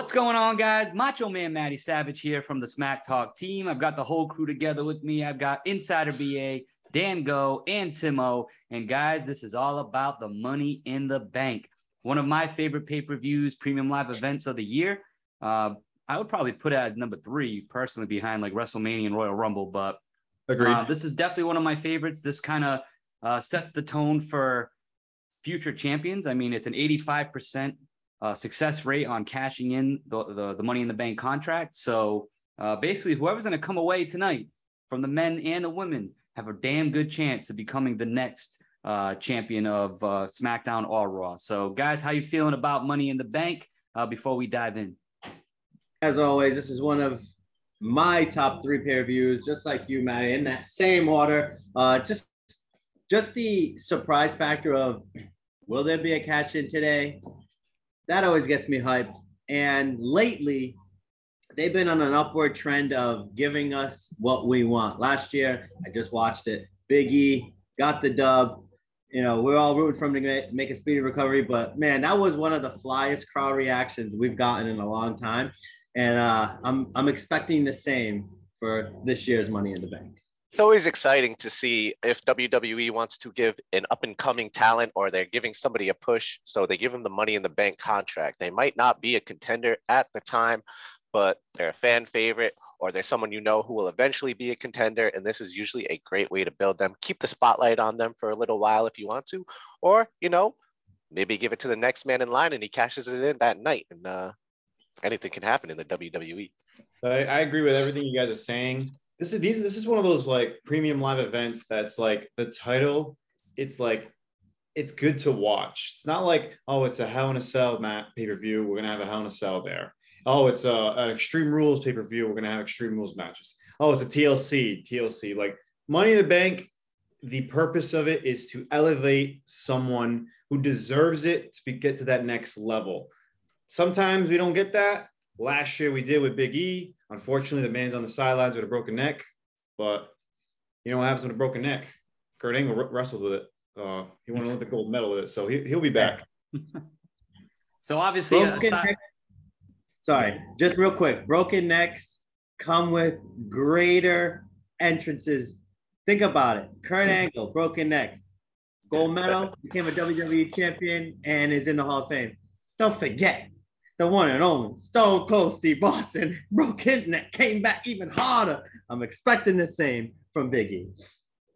What's going on, guys? Macho Man Matty Savage here from the Smack Talk team. I've got the whole crew together with me. I've got Insider BA, Dan Go, and Timo. And guys, this is all about the money in the bank. One of my favorite pay-per-views, premium live events of the year. Uh, I would probably put it as number three personally behind like WrestleMania and Royal Rumble, but uh, this is definitely one of my favorites. This kind of uh, sets the tone for future champions. I mean, it's an 85% uh, success rate on cashing in the, the, the money in the bank contract. So uh, basically, whoever's going to come away tonight from the men and the women have a damn good chance of becoming the next uh, champion of uh, SmackDown or Raw. So, guys, how you feeling about Money in the Bank uh, before we dive in? As always, this is one of my top three pair views, just like you, Matt, in that same order. Uh, just, just the surprise factor of will there be a cash in today? That always gets me hyped. And lately, they've been on an upward trend of giving us what we want. Last year, I just watched it. Big E got the dub. You know, we're all rooting for him to make a speedy recovery, but man, that was one of the flyest crowd reactions we've gotten in a long time and uh, I'm I'm expecting the same for this year's Money in the Bank. It's always exciting to see if WWE wants to give an up and coming talent or they're giving somebody a push. So they give them the money in the bank contract. They might not be a contender at the time, but they're a fan favorite or they're someone you know who will eventually be a contender. And this is usually a great way to build them. Keep the spotlight on them for a little while if you want to, or, you know, maybe give it to the next man in line and he cashes it in that night. And uh, anything can happen in the WWE. I, I agree with everything you guys are saying. This is these this is one of those like premium live events that's like the title. It's like it's good to watch. It's not like oh, it's a Hell in a Cell mat pay per view. We're gonna have a Hell in a Cell there. Oh, it's a, an Extreme Rules pay per view. We're gonna have Extreme Rules matches. Oh, it's a TLC TLC. Like Money in the Bank. The purpose of it is to elevate someone who deserves it to be, get to that next level. Sometimes we don't get that. Last year we did with Big E. Unfortunately, the man's on the sidelines with a broken neck. But you know what happens with a broken neck? Kurt Angle wrestled with it. Uh, he won an Olympic gold medal with it, so he, he'll be back. so obviously, uh, neck, sorry, just real quick. Broken necks come with greater entrances. Think about it. Kurt Angle, broken neck, gold medal, became a WWE champion, and is in the Hall of Fame. Don't forget, the one and only Stone Cold Steve Austin broke his neck, came back even harder. I'm expecting the same from Biggie.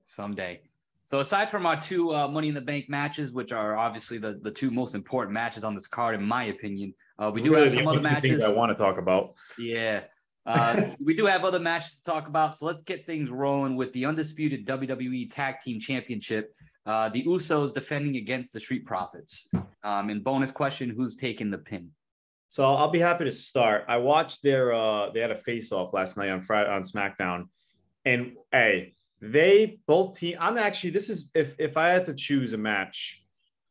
Someday. So aside from our two uh, Money in the Bank matches, which are obviously the, the two most important matches on this card, in my opinion, uh, we do really have some other matches. I want to talk about. Yeah. Uh, we do have other matches to talk about. So let's get things rolling with the undisputed WWE Tag Team Championship. Uh, the Usos defending against the Street Profits. Um, and bonus question: Who's taking the pin? So I'll be happy to start. I watched their uh they had a face off last night on Friday on SmackDown. And hey, they both team I'm actually this is if if I had to choose a match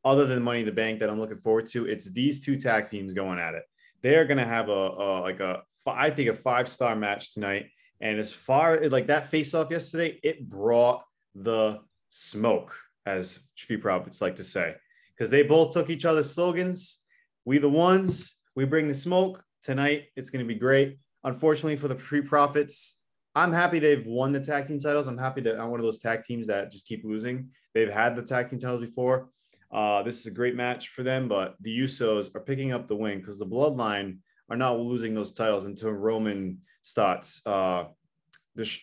other than Money in the Bank that I'm looking forward to, it's these two tag teams going at it. They're gonna have a, a like a I think a five star match tonight. And as far like that face off yesterday, it brought the smoke, as Street Profits like to say, because they both took each other's slogans. We the ones, we bring the smoke tonight. It's going to be great. Unfortunately for the pre profits, I'm happy they've won the tag team titles. I'm happy that I'm one of those tag teams that just keep losing. They've had the tag team titles before. Uh, this is a great match for them, but the Usos are picking up the win because the Bloodline are not losing those titles until Roman starts uh,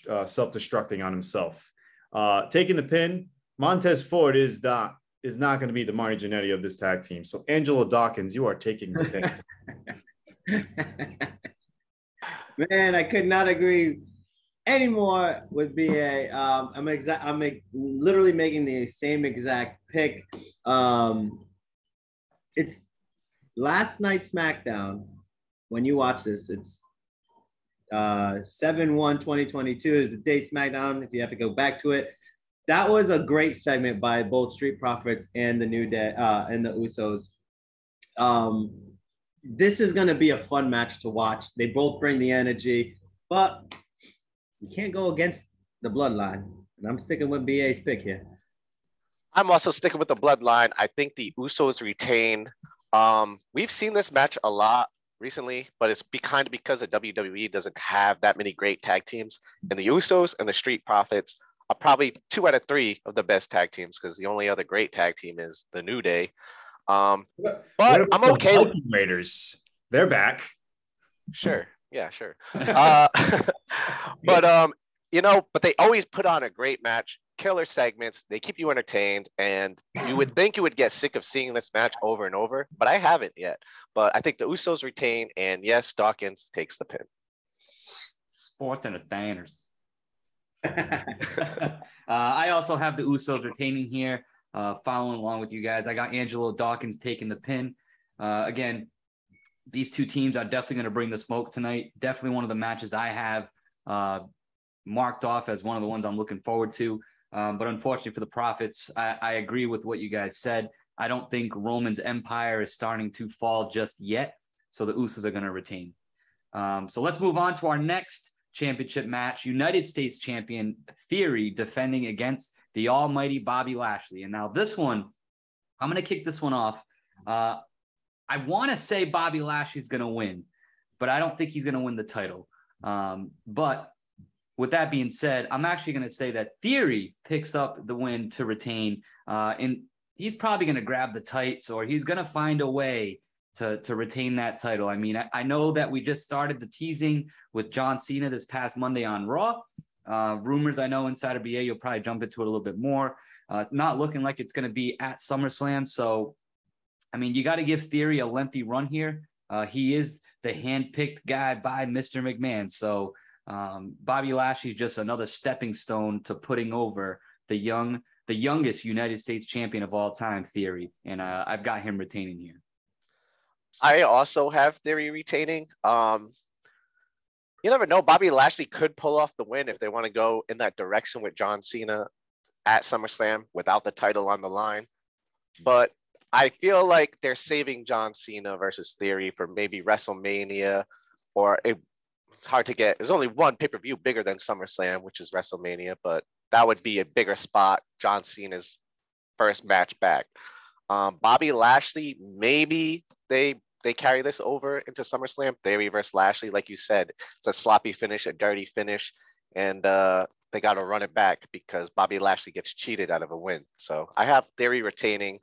uh, self-destructing on himself. Uh, taking the pin, Montez Ford is not is not going to be the Marty Jannetty of this tag team. So Angelo Dawkins, you are taking the pick. Man, I could not agree anymore with BA. Um, I'm exact. I'm literally making the same exact pick. Um, it's last night SmackDown. When you watch this, it's uh 7 1 2022 is the day SmackDown. If you have to go back to it, that was a great segment by both Street Profits and the New Day uh, and the Usos. Um, this is going to be a fun match to watch. They both bring the energy, but you can't go against the bloodline. And I'm sticking with BA's pick here. I'm also sticking with the bloodline. I think the Usos retain. Um, we've seen this match a lot recently, but it's be kind of because the WWE doesn't have that many great tag teams, and the Usos and the Street Profits are probably two out of three of the best tag teams because the only other great tag team is the New Day. Um, but I'm the okay with Raiders. They're back. sure, yeah, sure. Uh, but um, you know, but they always put on a great match, killer segments. They keep you entertained, and you would think you would get sick of seeing this match over and over, but I haven't yet. But I think the Usos retain, and yes, Dawkins takes the pin. Sports and entertainers. uh, I also have the Usos retaining here, uh, following along with you guys. I got Angelo Dawkins taking the pin. Uh, again, these two teams are definitely going to bring the smoke tonight. Definitely one of the matches I have uh, marked off as one of the ones I'm looking forward to. Um, but unfortunately for the Profits, I, I agree with what you guys said. I don't think Roman's empire is starting to fall just yet. So the Usos are going to retain. Um, so let's move on to our next championship match United States champion Theory defending against the almighty Bobby Lashley. And now this one, I'm going to kick this one off. Uh, I want to say Bobby Lashley's going to win, but I don't think he's going to win the title. Um, but with that being said, I'm actually going to say that Theory picks up the win to retain. Uh, and he's probably going to grab the tights or he's going to find a way to, to retain that title. I mean, I, I know that we just started the teasing with John Cena this past Monday on Raw. Uh, rumors I know inside of BA, you'll probably jump into it a little bit more. Uh, not looking like it's going to be at SummerSlam. So, I mean, you got to give Theory a lengthy run here. Uh, he is the handpicked guy by Mr. McMahon. So, um, Bobby Lashley is just another stepping stone to putting over the young, the youngest United States champion of all time, Theory, and uh, I've got him retaining here. I also have Theory retaining. Um, you never know. Bobby Lashley could pull off the win if they want to go in that direction with John Cena at SummerSlam without the title on the line. But I feel like they're saving John Cena versus Theory for maybe WrestleMania or it, it's hard to get. There's only one pay per view bigger than SummerSlam, which is WrestleMania, but that would be a bigger spot. John Cena's first match back. Um, Bobby Lashley, maybe they they carry this over into SummerSlam. Theory versus Lashley, like you said, it's a sloppy finish, a dirty finish, and uh, they got to run it back because Bobby Lashley gets cheated out of a win. So I have Theory retaining,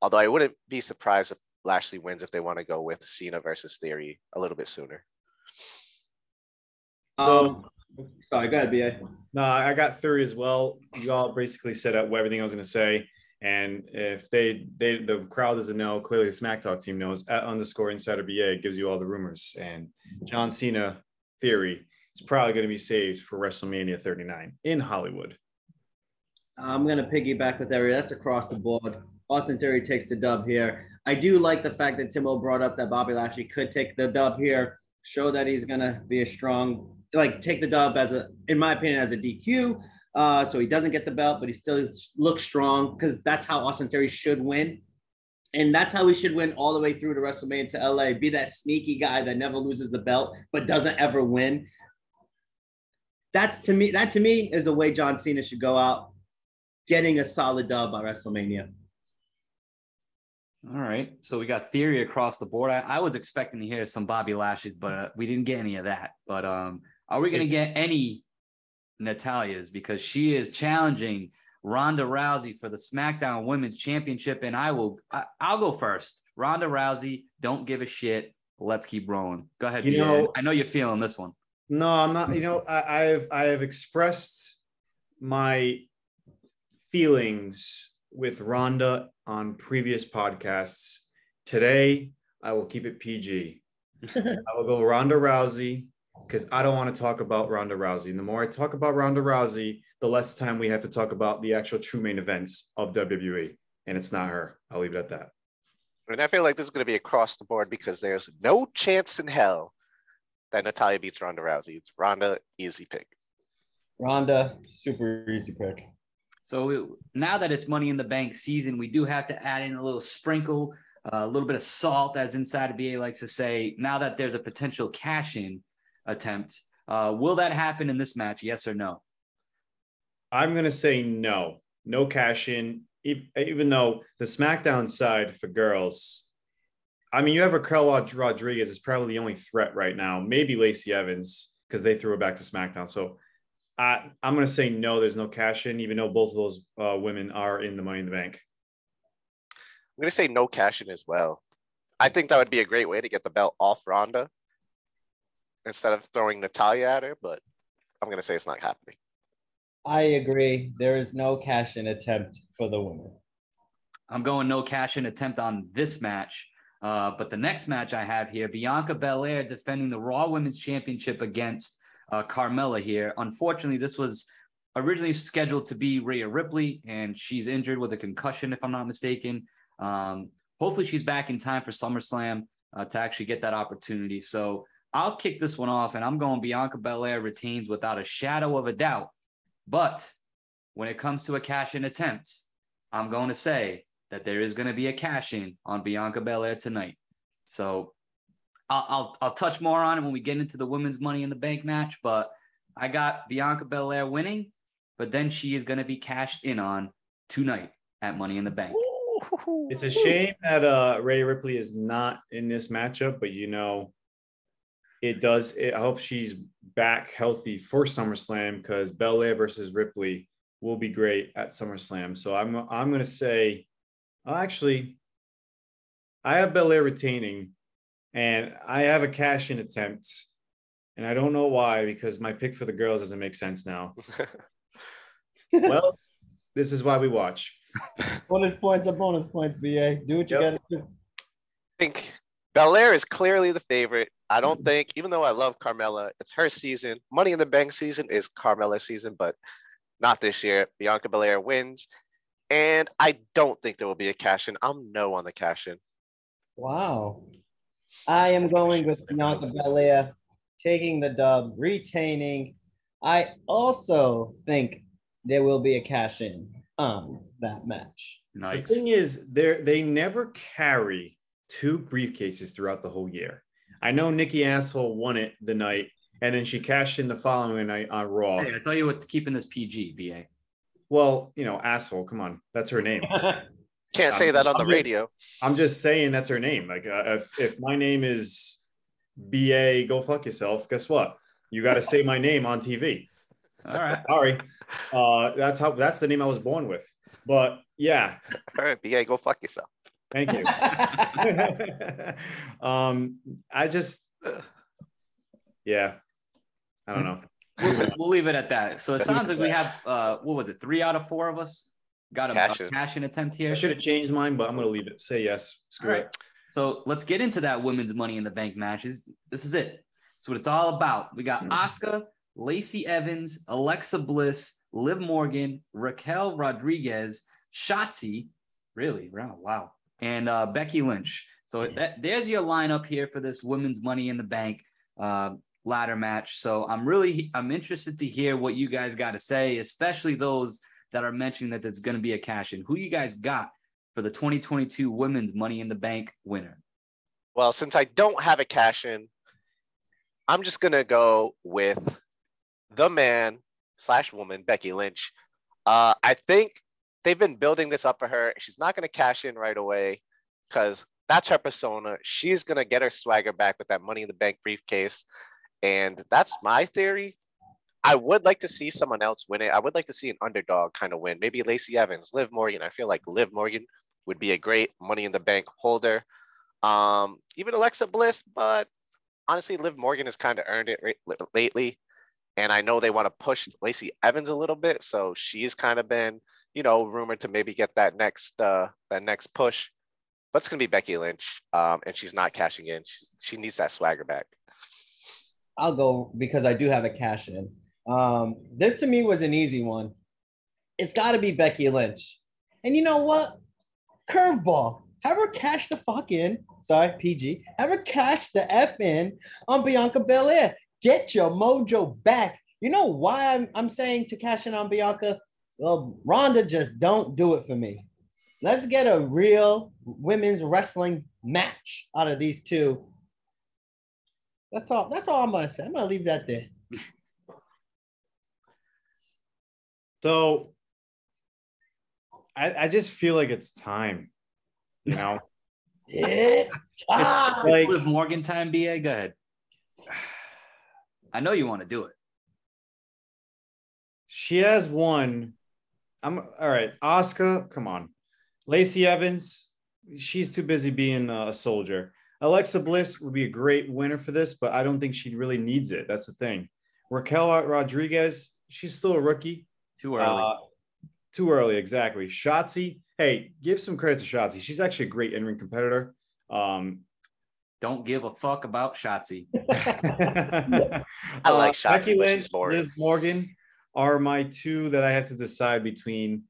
although I wouldn't be surprised if Lashley wins if they want to go with Cena versus Theory a little bit sooner. So, um, sorry, go ahead, BA. no, I got Theory as well. You all basically said up everything I was going to say. And if they, they, the crowd doesn't know, clearly the Smack Talk team knows. At underscore Insider BA gives you all the rumors. And John Cena Theory is probably going to be saved for WrestleMania 39 in Hollywood. I'm gonna piggyback with Theory. That's across the board. Austin Theory takes the dub here. I do like the fact that Timo brought up that Bobby Lashley could take the dub here, show that he's gonna be a strong, like take the dub as a, in my opinion, as a DQ. Uh, so he doesn't get the belt, but he still looks strong because that's how Austin Theory should win. And that's how he should win all the way through to WrestleMania to LA. Be that sneaky guy that never loses the belt but doesn't ever win. That's to me, that to me is the way John Cena should go out, getting a solid dub by WrestleMania. All right. So we got theory across the board. I, I was expecting to hear some Bobby Lashes, but uh, we didn't get any of that. But um, are we going to get any Natalya's? Because she is challenging Ronda Rousey for the SmackDown Women's Championship, and I will. I, I'll go first. Ronda Rousey, don't give a shit. Let's keep rolling. Go ahead. You BA. know- I know you're feeling this one. No, I'm not. You know, I, I've I have expressed my feelings with Ronda on previous podcasts. Today, I will keep it PG. I will go Ronda Rousey because I don't want to talk about Ronda Rousey. And the more I talk about Ronda Rousey, the less time we have to talk about the actual true main events of WWE. And it's not her. I'll leave it at that. And I feel like this is going to be across the board because there's no chance in hell that Natalya beats Ronda Rousey. It's Ronda, easy pick. Ronda, super easy pick. So it- now that it's Money in the Bank season, we do have to add in a little sprinkle, uh, a little bit of salt, as Inside BA likes to say. Now that there's a potential cash in attempt, uh, will that happen in this match? Yes or no? I'm going to say no. No cash in, ev- even though the SmackDown side for girls, I mean, you have Raquel Rod- Rodriguez is probably the only threat right now. Maybe Lacey Evans because they threw her back to SmackDown. So I, I'm going to say no. There's no cash in, even though both of those uh, women are in the Money in the Bank. I'm gonna say no cash in as well. I think that would be a great way to get the belt off Ronda instead of throwing Natalya at her, but I'm gonna say it's not happening. I agree. There is no cash in attempt for the women. I'm going no cash in attempt on this match. Uh, but the next match I have here, Bianca Belair defending the Raw Women's Championship against uh, Carmella here. Unfortunately, this was originally scheduled to be Rhea Ripley, and she's injured with a concussion, if I'm not mistaken. Um, hopefully, she's back in time for SummerSlam uh, to actually get that opportunity. So I'll kick this one off, and I'm going Bianca Belair retains without a shadow of a doubt. But when it comes to a cash in attempt, I'm going to say that there is going to be a cash in on Bianca Belair tonight. So I'll, I'll, I'll touch more on it when we get into the women's Money in the Bank match. But I got Bianca Belair winning, but then she is going to be cashed in on tonight at Money in the Bank. It's a shame that uh, Rhea Ripley is not in this matchup, but you know, it does. It, I hope she's back healthy for SummerSlam because Belair versus Ripley will be great at SummerSlam. So I'm I'm going to say, oh, actually, I have Belair retaining, and I have a cash in attempt, and I don't know why because my pick for the girls doesn't make sense now. well, this is why we watch. Bonus points are bonus points, BA. Do what you Yep. gotta do. I think Belair is clearly the favorite. I don't think, even though I love Carmella, it's her season. Money in the Bank season is Carmella's season, but not this year. Bianca Belair wins. And I don't think there will be a cash in. I'm no on the cash in. Wow. I am going with Bianca Belair taking the dub, retaining. I also think there will be a cash in on that match. Nice. The thing is, they they never carry two briefcases throughout the whole year. I know Nikki Asshole won it the night, and then she cashed in the following night on Raw. Hey, I tell you what, keeping this PG, BA. Well, you know, asshole. Come on, that's her name. Can't say Um, that on the I'm just- radio. I'm just saying that's her name. Like, uh, if if my name is BA, go fuck yourself. Guess what? You got to say my name on TV. All right. Sorry, uh, that's how that's the name I was born with. But yeah, All right, BA, go fuck yourself. Thank you. um, I just, yeah, I don't know. We'll, we'll leave it at that. So it sounds like we have, uh, what was it, three out of four of us got a Cash a in. cash in attempt here. I should have changed mine, but I'm gonna leave it. Say yes. Screw All right. it. So let's get into that women's money in the bank matches. This is it. So what it's all about. We got Asuka, Lacey Evans, Alexa Bliss, Liv Morgan, Raquel Rodriguez, Shotzi, really, wow, wow, and uh, Becky Lynch. So that, there's your lineup here for this women's money in the bank uh, ladder match. So I'm really I'm interested to hear what you guys got to say, especially those that are mentioning that it's going to be a cash in. Who you guys got for the 2022 Women's Money in the Bank winner. Well, since I don't have a cash in, I'm just gonna go with the man slash woman, Becky Lynch. Uh, I think they've been building this up for her. She's not gonna cash in right away because that's her persona. She's gonna get her swagger back with that money in the bank briefcase. And that's my theory. I would like to see someone else win it. I would like to see an underdog kind of win. Maybe Lacey Evans, Liv Morgan. I feel like Liv Morgan would be a great money in the bank holder. Um, even Alexa Bliss, but honestly, Liv Morgan has kind of earned it ra- lately. And I know they want to push Lacey Evans a little bit, so she's kind of been, you know, rumored to maybe get that next uh that next push. But it's gonna be Becky Lynch, um, and she's not cashing in. She's, she needs that swagger back. I'll go because I do have a cash in. Um, this to me was an easy one. It's got to be Becky Lynch. And you know what? Curveball. Have her cash the fuck in. Sorry, PG. Have her cash the F in on Bianca Belair. Get your mojo back. You know why I'm, I'm saying to cash in on Bianca? Well, Ronda just don't do it for me. Let's get a real women's wrestling match out of these two. That's all. That's all I'm gonna say. I'm gonna leave that there. So I, I just feel like it's time. You know, It's time. Like- It's Morgan time, BA. Go ahead. I know you want to do it. She has one. I'm all right. Oscar, come on. Lacey Evans, she's too busy being a soldier. Alexa Bliss would be a great winner for this, but I don't think she really needs it. That's the thing. Raquel Rodriguez, she's still a rookie. Too early. Uh, too early, exactly. Shotzi, hey, give some credit to Shotzi. She's actually a great in-ring competitor. Um, Don't give a fuck about Shotzi. I like Shotzi, Becky but she's Lynch. Liv Morgan are my two that I have to decide between.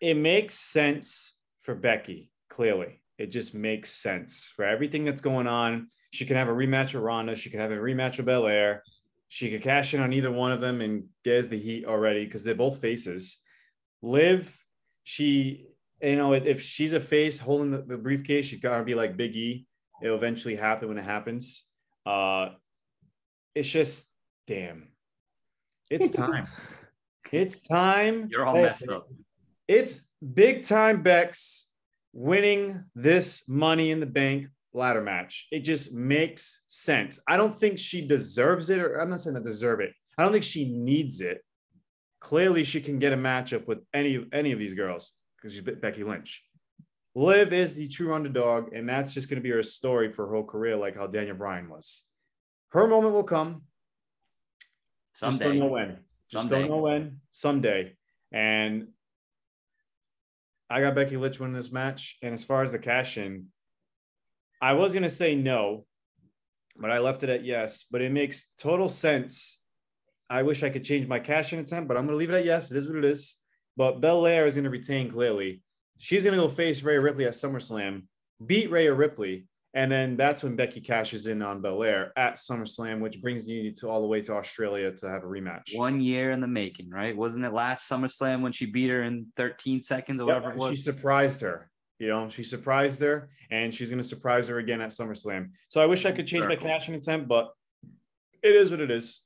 It makes sense for Becky, clearly. It just makes sense for everything that's going on. She can have a rematch with Ronda. She can have a rematch with Belair. She could cash in on either one of them, and there's the heat already because they're both faces. Liv, she, you know, if she's a face holding the, the briefcase, she's gotta be like Big E. It'll eventually happen when it happens. Uh, it's just damn. It's time. it's time. You're all messed up. It's big time Bex winning this money in the bank ladder match. It just makes sense. I don't think she deserves it, or I'm not saying I deserve it. I don't think she needs it. Clearly, she can get a matchup with any any of these girls because she's Becky Lynch. Liv is the true underdog, and that's just going to be her story for her whole career, like how Daniel Bryan was. Her moment will come. Just don't know when. Just Someday. don't know when. Someday. And I got Becky Lynch winning this match. And as far as the cash in, I was gonna say no, but I left it at yes. But it makes total sense. I wish I could change my cash in attempt, but I'm gonna leave it at yes. It is what it is. But Belair is gonna retain clearly. She's gonna go face Rhea Ripley at SummerSlam, beat Rhea Ripley, and then that's when Becky cashes in on Belair at SummerSlam, which brings you to all the way to Australia to have a rematch. One year in the making, right? Wasn't it last SummerSlam when she beat her in 13 seconds or Yep, whatever it She surprised her. You know, she surprised her, and she's going to surprise her again at SummerSlam. So I wish I could change my cashing cash in attempt, but it is what it is.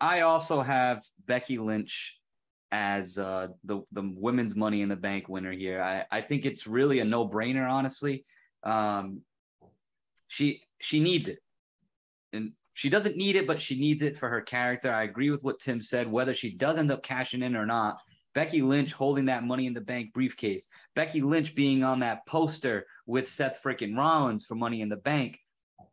I also have Becky Lynch as uh, the the women's Money in the Bank winner here. I I think it's really a no brainer, honestly. Um, she she needs it, and she doesn't need it, but she needs it for her character. I agree with what Tim said. Whether she does end up cashing in or not, Becky Lynch holding that Money in the Bank briefcase, Becky Lynch being on that poster with Seth freaking Rollins for Money in the Bank,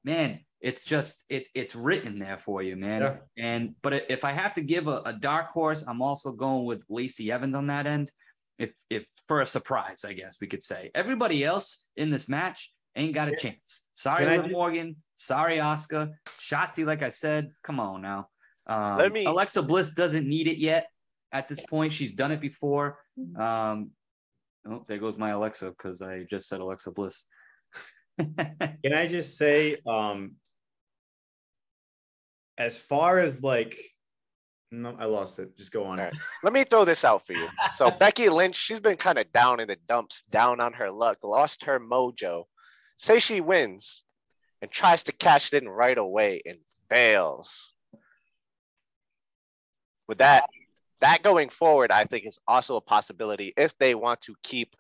man. It's just it it's written there for you, man. Yeah. And but if I have to give a, a dark horse, I'm also going with Lacey Evans on that end. If if for a surprise, I guess we could say. Everybody else in this match ain't got a chance. Sorry, Can Liv ju- Morgan. Sorry, Oscar. Shotzi, like I said, come on now. Um, Let me- Alexa Bliss doesn't need it yet. At this point, she's done it before. Um, oh, there goes my Alexa because I just said Alexa Bliss. Can I just say, um, as far as like, no, I lost it. Just go on. Right. Let me throw this out for you. So Becky Lynch, she's been kind of down in the dumps, down on her luck, lost her mojo. Say she wins and tries to cash it in right away and fails. With that, that going forward, I think is also a possibility if they want to keep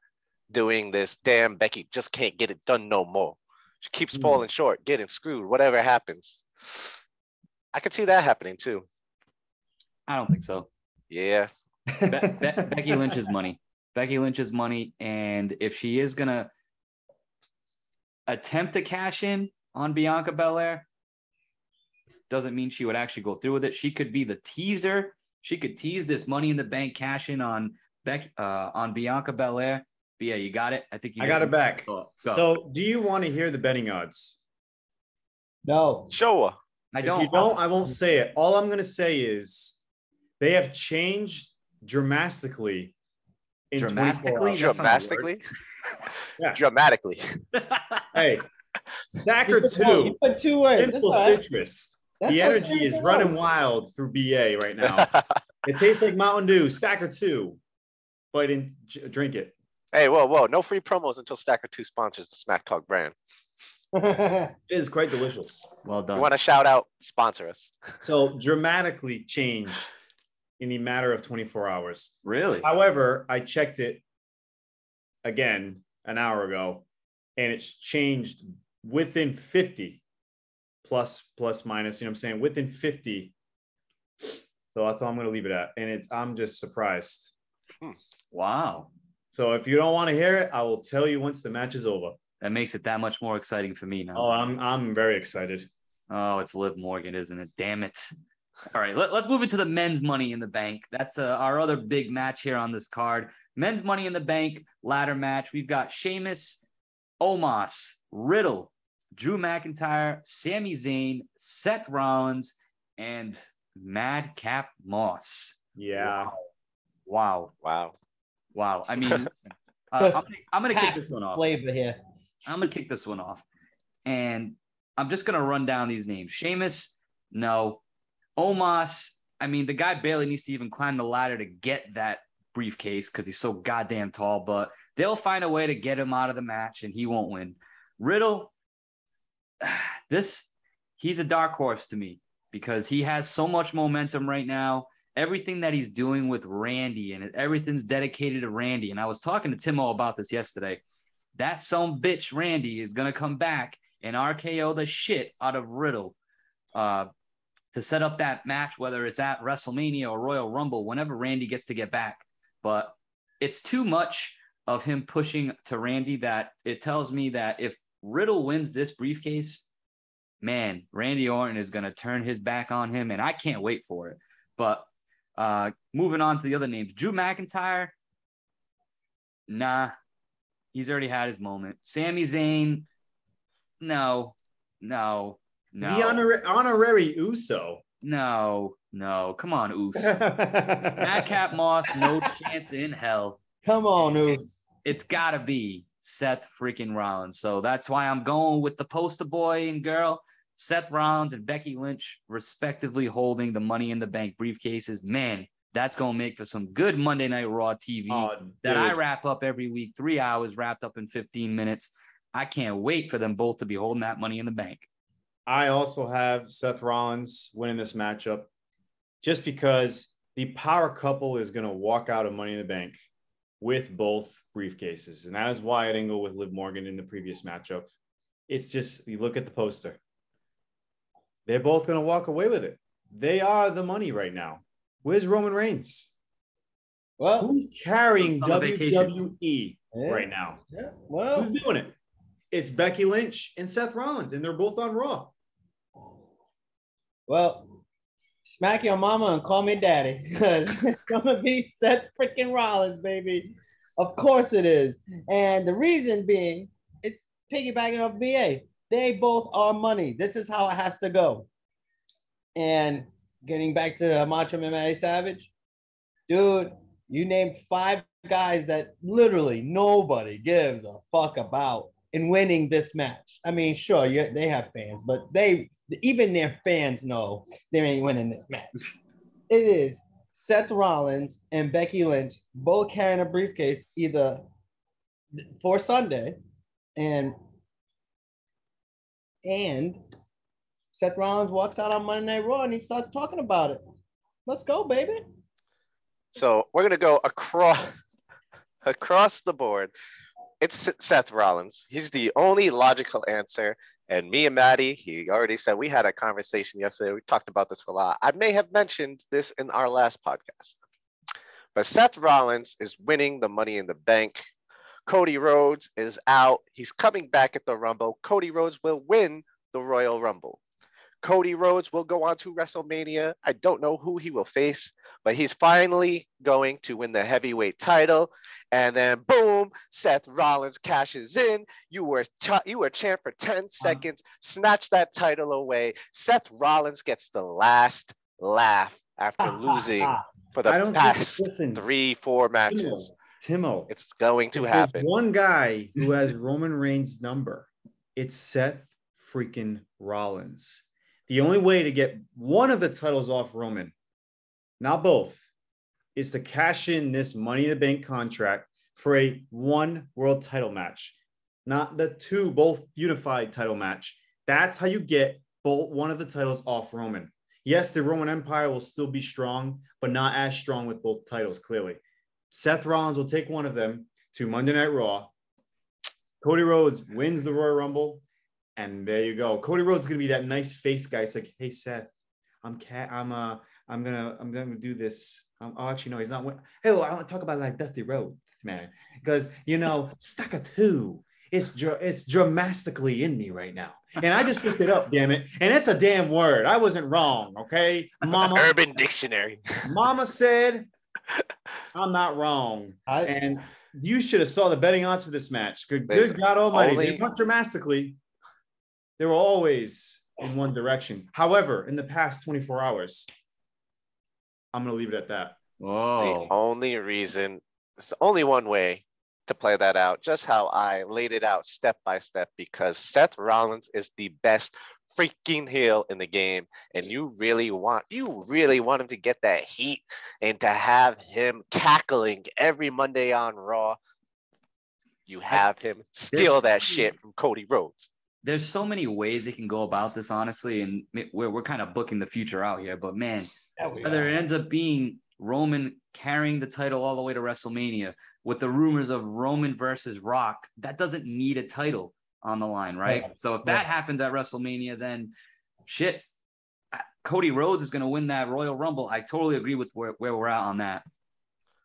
doing this. Damn, Becky just can't get it done no more. She keeps Hmm. falling short, getting screwed, whatever happens. I could see that happening too. I don't think so. Yeah. Be- Be- Becky Lynch's money. Becky Lynch's money, and if she is gonna attempt to cash in on Bianca Belair, doesn't mean she would actually go through with it. She could be the teaser. She could tease this Money in the Bank cash in on Beck uh, on Bianca Belair. But yeah, you got it. I think you I got it back. Go. Go. So, do you want to hear the betting odds? No. Show her. I don't. you don't, I won't mm. say it. All I'm going to say is they have changed dramatically. in Dramatically? hours. That's not a word. Dramatically. Yeah. Dramatically. Hey, Stacker two, put two words. Simple all right. citrus. That's the how energy is running am. wild through BA right now. it tastes like Mountain Dew. Stacker two, but in, drink it. hey, whoa, whoa. No free promos until Stacker 2 sponsors the Smack Talk brand. It is quite delicious. well done. You done. want to shout out, sponsor us. So dramatically changed in the matter of 24 hours. really? However, I checked it again an hour ago, and it's changed within 50 plus plus minus, you know what I'm saying? Within 50. So that's all I'm gonna leave it at. And it's I'm just surprised. Hmm. Wow. So if you don't want to hear it, I will tell you once the match is over. That makes it that much more exciting for me now. Oh, I'm I'm very excited. Oh, it's Liv Morgan, isn't it? Damn it. All right, let, us move into the men's money in the bank. That's uh, our other big match here on this card. Men's money in the bank ladder match. We've got Sheamus, Omos, Riddle, Drew McIntyre, Sami Zayn, Seth Rollins, and Madcap Moss. Yeah. Wow. Wow. Wow. I mean, listen, uh, I'm, I'm going to kick this one off. Flavor here. I'm to kick this one off. And I'm just to run down these names. Sheamus, no. Omos, I mean, the guy barely needs to even climb the ladder to get that briefcase because he's so goddamn tall, but they'll find a way to get him out of the match and he won't win. Riddle, this, he's a dark horse to me because he has so much momentum right now. Everything that he's doing with Randy and everything's dedicated to Randy. And I was talking to Timo about this yesterday. That some bitch Randy is gonna come back and RKO the shit out of Riddle. Uh, to set up that match, whether it's at WrestleMania or Royal Rumble, whenever Randy gets to get back. But it's too much of him pushing to Randy that it tells me that if Riddle wins this briefcase, man, Randy Orton is going to turn his back on him, and I can't wait for it. But uh, moving on to the other names, Drew McIntyre, nah, he's already had his moment. Sami Zayn, no, no, no. The honor- honorary Uso. No, no. Come on, Oos. Madcap Moss, no chance in hell. Come on, Oos. It's gotta be Seth freaking Rollins. So that's why I'm going with the poster boy and girl, Seth Rollins and Becky Lynch, respectively holding the money in the bank briefcases. Man, that's gonna make for some good Monday Night Raw TV Oh, that I wrap up every week, three hours wrapped up in 15 minutes. I can't wait for them both to be holding that money in the bank. I also have Seth Rollins winning this matchup just because the power couple is going to walk out of Money in the Bank with both briefcases. And that is why I didn't go with Liv Morgan in the previous matchup. It's just, you look at the poster, they're both going to walk away with it. They are the money right now. Where's Roman Reigns? Well, Who's carrying On. WWE yeah, right now? yeah, well, Who's doing it? It's Becky Lynch and Seth Rollins, and they're both on Raw. well, smack your mama and call me daddy because it's gonna be Seth freaking Rollins, baby. Of course it is, and the reason being, it's piggybacking off BA. They both are money. This is how it has to go. And getting back to Macho Matty Savage, dude, you named five guys that literally nobody gives a fuck about in winning this match. I mean, sure, you, they have fans, but they even their fans know they ain't winning this match. It is Seth Rollins and Becky Lynch both carrying a briefcase either for Sunday and and Seth Rollins walks out on Monday Night Raw and he starts talking about it. Let's go, baby. So we're gonna go across across the board. It's Seth Rollins. He's the only logical answer. And me and Matty, he already said we had a conversation yesterday. We talked about this a lot. I may have mentioned this in our last podcast. But Seth Rollins is winning the money in the bank. Cody Rhodes is out. He's coming back at the Rumble. Cody Rhodes will win the Royal Rumble. Cody Rhodes will go on to WrestleMania. I don't know who he will face, but he's finally going to win the heavyweight title. And then boom, Seth Rollins cashes in. You were ch- you were champ for 10 seconds, snatch that title away. Seth Rollins gets the last laugh after losing for the past think, listen, three, four matches. Timo, It's going to there's happen. one guy who has Roman Reigns' number. It's Seth freaking Rollins. The only way to get one of the titles off Roman, not both, is to cash in this Money in the Bank contract for a one world title match, not the two both unified title match. That's how you get both one of the titles off Roman. Yes, the Roman Empire will still be strong, but not as strong with both titles, clearly. Seth Rollins will take one of them to Monday Night Raw, Cody Rhodes wins the Royal Rumble, and there you go. Cody Rhodes is gonna be that nice face guy. It's like, hey Seth, I'm cat. I'm uh, I'm gonna I'm gonna do this. Um, oh, actually, no, he's not. win- Hey, well, I want to talk about like Dusty Rhodes, man, because you know, Stacker Two. It's dra- it's dramatically in me right now, and I just looked it up. Damn it, and it's a damn word. I wasn't wrong. Okay, Mama. Urban Dictionary. Mama said, I'm not wrong. I, And you should have saw the betting odds for this match. Good, good God Almighty. only- They went dramatically. They were always in one direction. However, in the past 24 hours, I'm going to leave it at that. The only reason, it's only one way to play that out, just how I laid it out step by step, because Seth Rollins is the best freaking heel in the game. And you really want, you really want him to get that heat and to have him cackling every Monday on Raw. You have him steal that shit from Cody Rhodes. There's so many ways they can go about this, honestly, and we're, we're kind of booking the future out here. But man, yeah, whether it ends up being Roman carrying the title all the way to WrestleMania with the rumors of Roman versus Rock, that doesn't need a title on the line, right? Yeah. So if that happens at WrestleMania, then shit, Cody Rhodes is going to win that Royal Rumble. I totally agree with where, where we're at on that.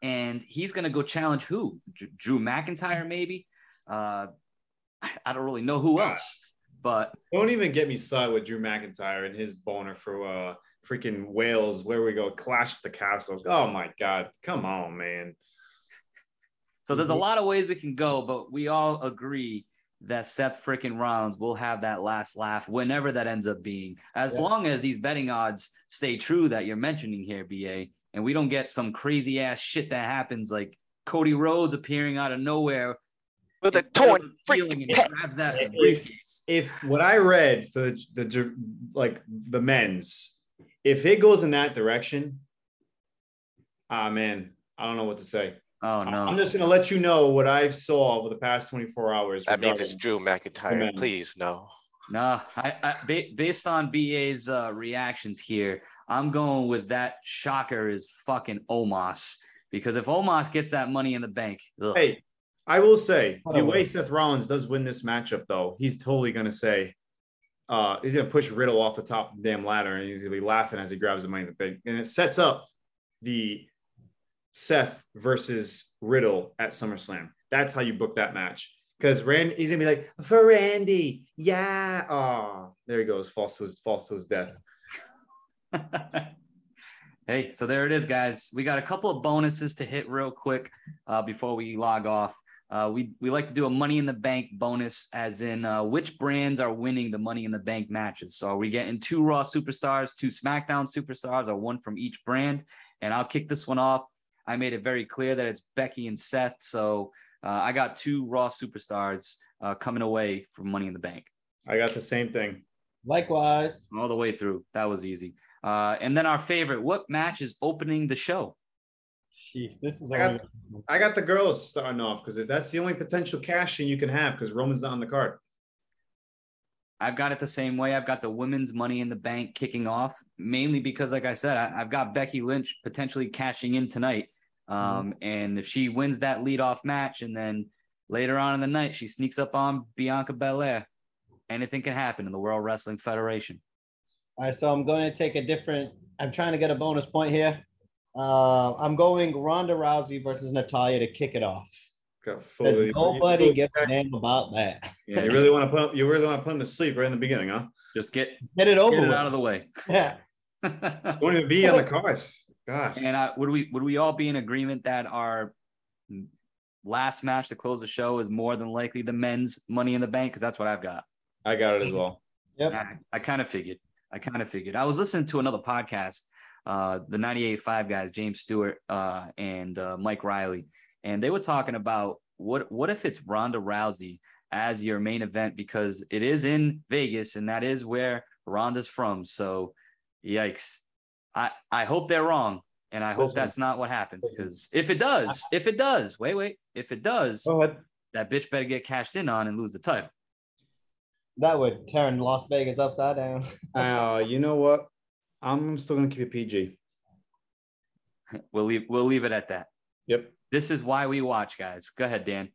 And he's going to go challenge who? Dr- Drew McIntyre, maybe? Uh, I don't really know who else, but Don't even get me started with Drew McIntyre and his boner for uh, freaking Wales, where we go, Clash the Castle. Oh my God. Come on, man. So there's a lot of ways we can go, but we all agree that Seth freaking Rollins will have that last laugh whenever that ends up being, as Yeah. long as these betting odds stay true that you're mentioning here, BA, and we don't get some crazy ass shit that happens like Cody Rhodes appearing out of nowhere With a torn feeling freaking and grabs that If- briefcase. if what I read for the, the like the men's, if it goes in that direction, ah man, I don't know what to say. Oh no! I'm just gonna let you know what I saw over the past 24 hours. That means it's Drew McIntyre. Please, no. No, I, I ba- based on BA's uh, reactions here, I'm going with that shocker is fucking Omos because if Omos gets that money in the bank, ugh. Hey, I will say the way. Seth Rollins does win this matchup, though, he's totally gonna say, uh, he's gonna push Riddle off the top of the damn ladder, and he's gonna be laughing as he grabs the money in the bank, and it sets up the Seth versus Riddle at SummerSlam. That's how you book that match. Because Rand, he's gonna be like, for Randy, yeah. Oh, there he goes, false to his false to his death. hey, so there it is, guys. We got a couple of bonuses to hit real quick uh, before we log off. Uh, we we like to do a Money in the Bank bonus, as in uh, which brands are winning the Money in the Bank matches. So are we getting two Raw superstars, two SmackDown superstars, or one from each brand? And I'll kick this one off. I made it very clear that it's Becky and Seth. So uh, I got two Raw superstars uh, coming away from Money in the Bank I got the same thing. Likewise. all the way through. That was easy. Uh, and then our favorite, what match is opening the show? Jeez, this is I got- I got the girls starting off because if that's the only potential cash in you can have because Roman's not on the card. I've got it the same way. I've got the women's money in the bank kicking off, mainly because, like I said, I, have got Becky Lynch potentially cashing in tonight. Um, And if she wins that leadoff match, and then later on in the night she sneaks up on Bianca Belair, anything can happen in the World Wrestling Federation. All right, so I'm going to take a different. I'm trying to get a bonus point here. Uh, I'm going Ronda Rousey versus Natalya to kick it off. Got 'Cause fully- Nobody you, gives a damn about that. Yeah, you really want to put you really want to put him to sleep right in the beginning, huh? just get Get it over get it out of the way. yeah. Won't even be on the card. Gosh. And uh, would we would we all be in agreement that our last match to close the show is more than likely the men's Money in the Bank? Because that's what I've got. I got it as well. Yep. I, I kind of figured. I kind of figured. I was listening to another podcast, uh, the 98.5 guys, James Stewart uh, and uh, Mike Riley, and they were talking about what what if it's Ronda Rousey as your main event because it is in Vegas and that is where Ronda's from. So, yikes! I I hope they're wrong, and I hope Listen. that's not what happens because if it does, if it does, wait, wait, if it does, that bitch better get cashed in on and lose the title. That would turn Las Vegas upside down. Uh, you know what? I'm still gonna keep it PG. We'll leave we'll leave it at that. Yep. This is why we watch, guys. Go ahead, Dan.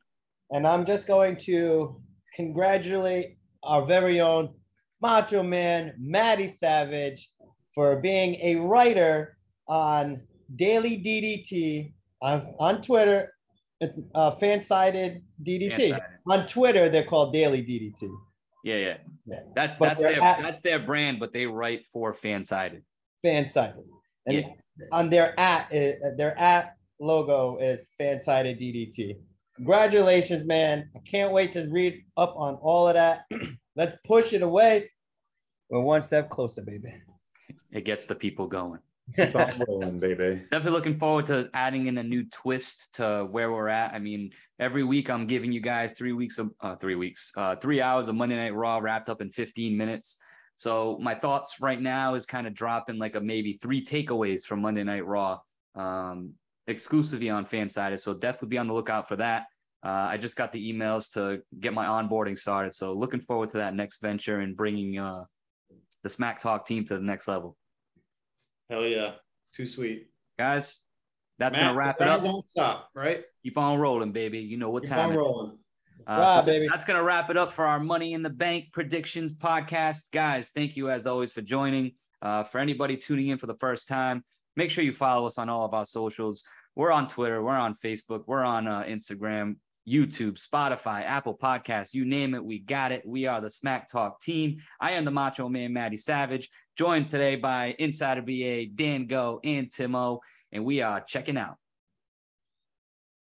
and I'm just going to congratulate our very own Macho Man, Matty Savage, for being a writer on Daily DDT on, on Twitter. It's uh, FanSided DDT. FanSided. On Twitter, they're called Daily DDT. Yeah, yeah. Yeah. That But that's their at- that's their brand, but they write for FanSided. Fan sided. And Yeah. on their at, uh, their at logo is FanSided DDT. Congratulations, man. I can't wait to read up on all of that. Let's push it away. We're one step closer, baby. It gets the people going. Rolling, baby. Definitely looking forward to adding in a new twist to where we're at. I mean, every week I'm giving you guys three weeks of uh, three weeks, uh, three hours of Monday Night Raw wrapped up in 15 minutes. So my thoughts right now is kind of dropping like a maybe three takeaways from Monday Night Raw, um, exclusively on Fansided. So definitely be on the lookout for that. Uh, I just got the emails to get my onboarding started. So looking forward to that next venture and bringing uh, the Smack Talk team to the next level, Hell yeah. Too sweet. guys. That's Matt, gonna wrap it up. Don't stop, right? Keep on rolling, baby. You know what Keep time on it is. rolling. Uh, so baby. That's going to wrap it up for our Money in the Bank predictions podcast. Guys, thank you as always for joining. Uh, for anybody tuning in for the first time, make sure you follow us on all of our socials. We're on Twitter, we're on Facebook, we're on uh, Instagram, YouTube, Spotify, Apple Podcasts, you name it, we got it. We are the Smack Talk team. I am the Macho Man, Matty Savage, joined today by Insider BA, Dan Go, and Timo, and we are checking out.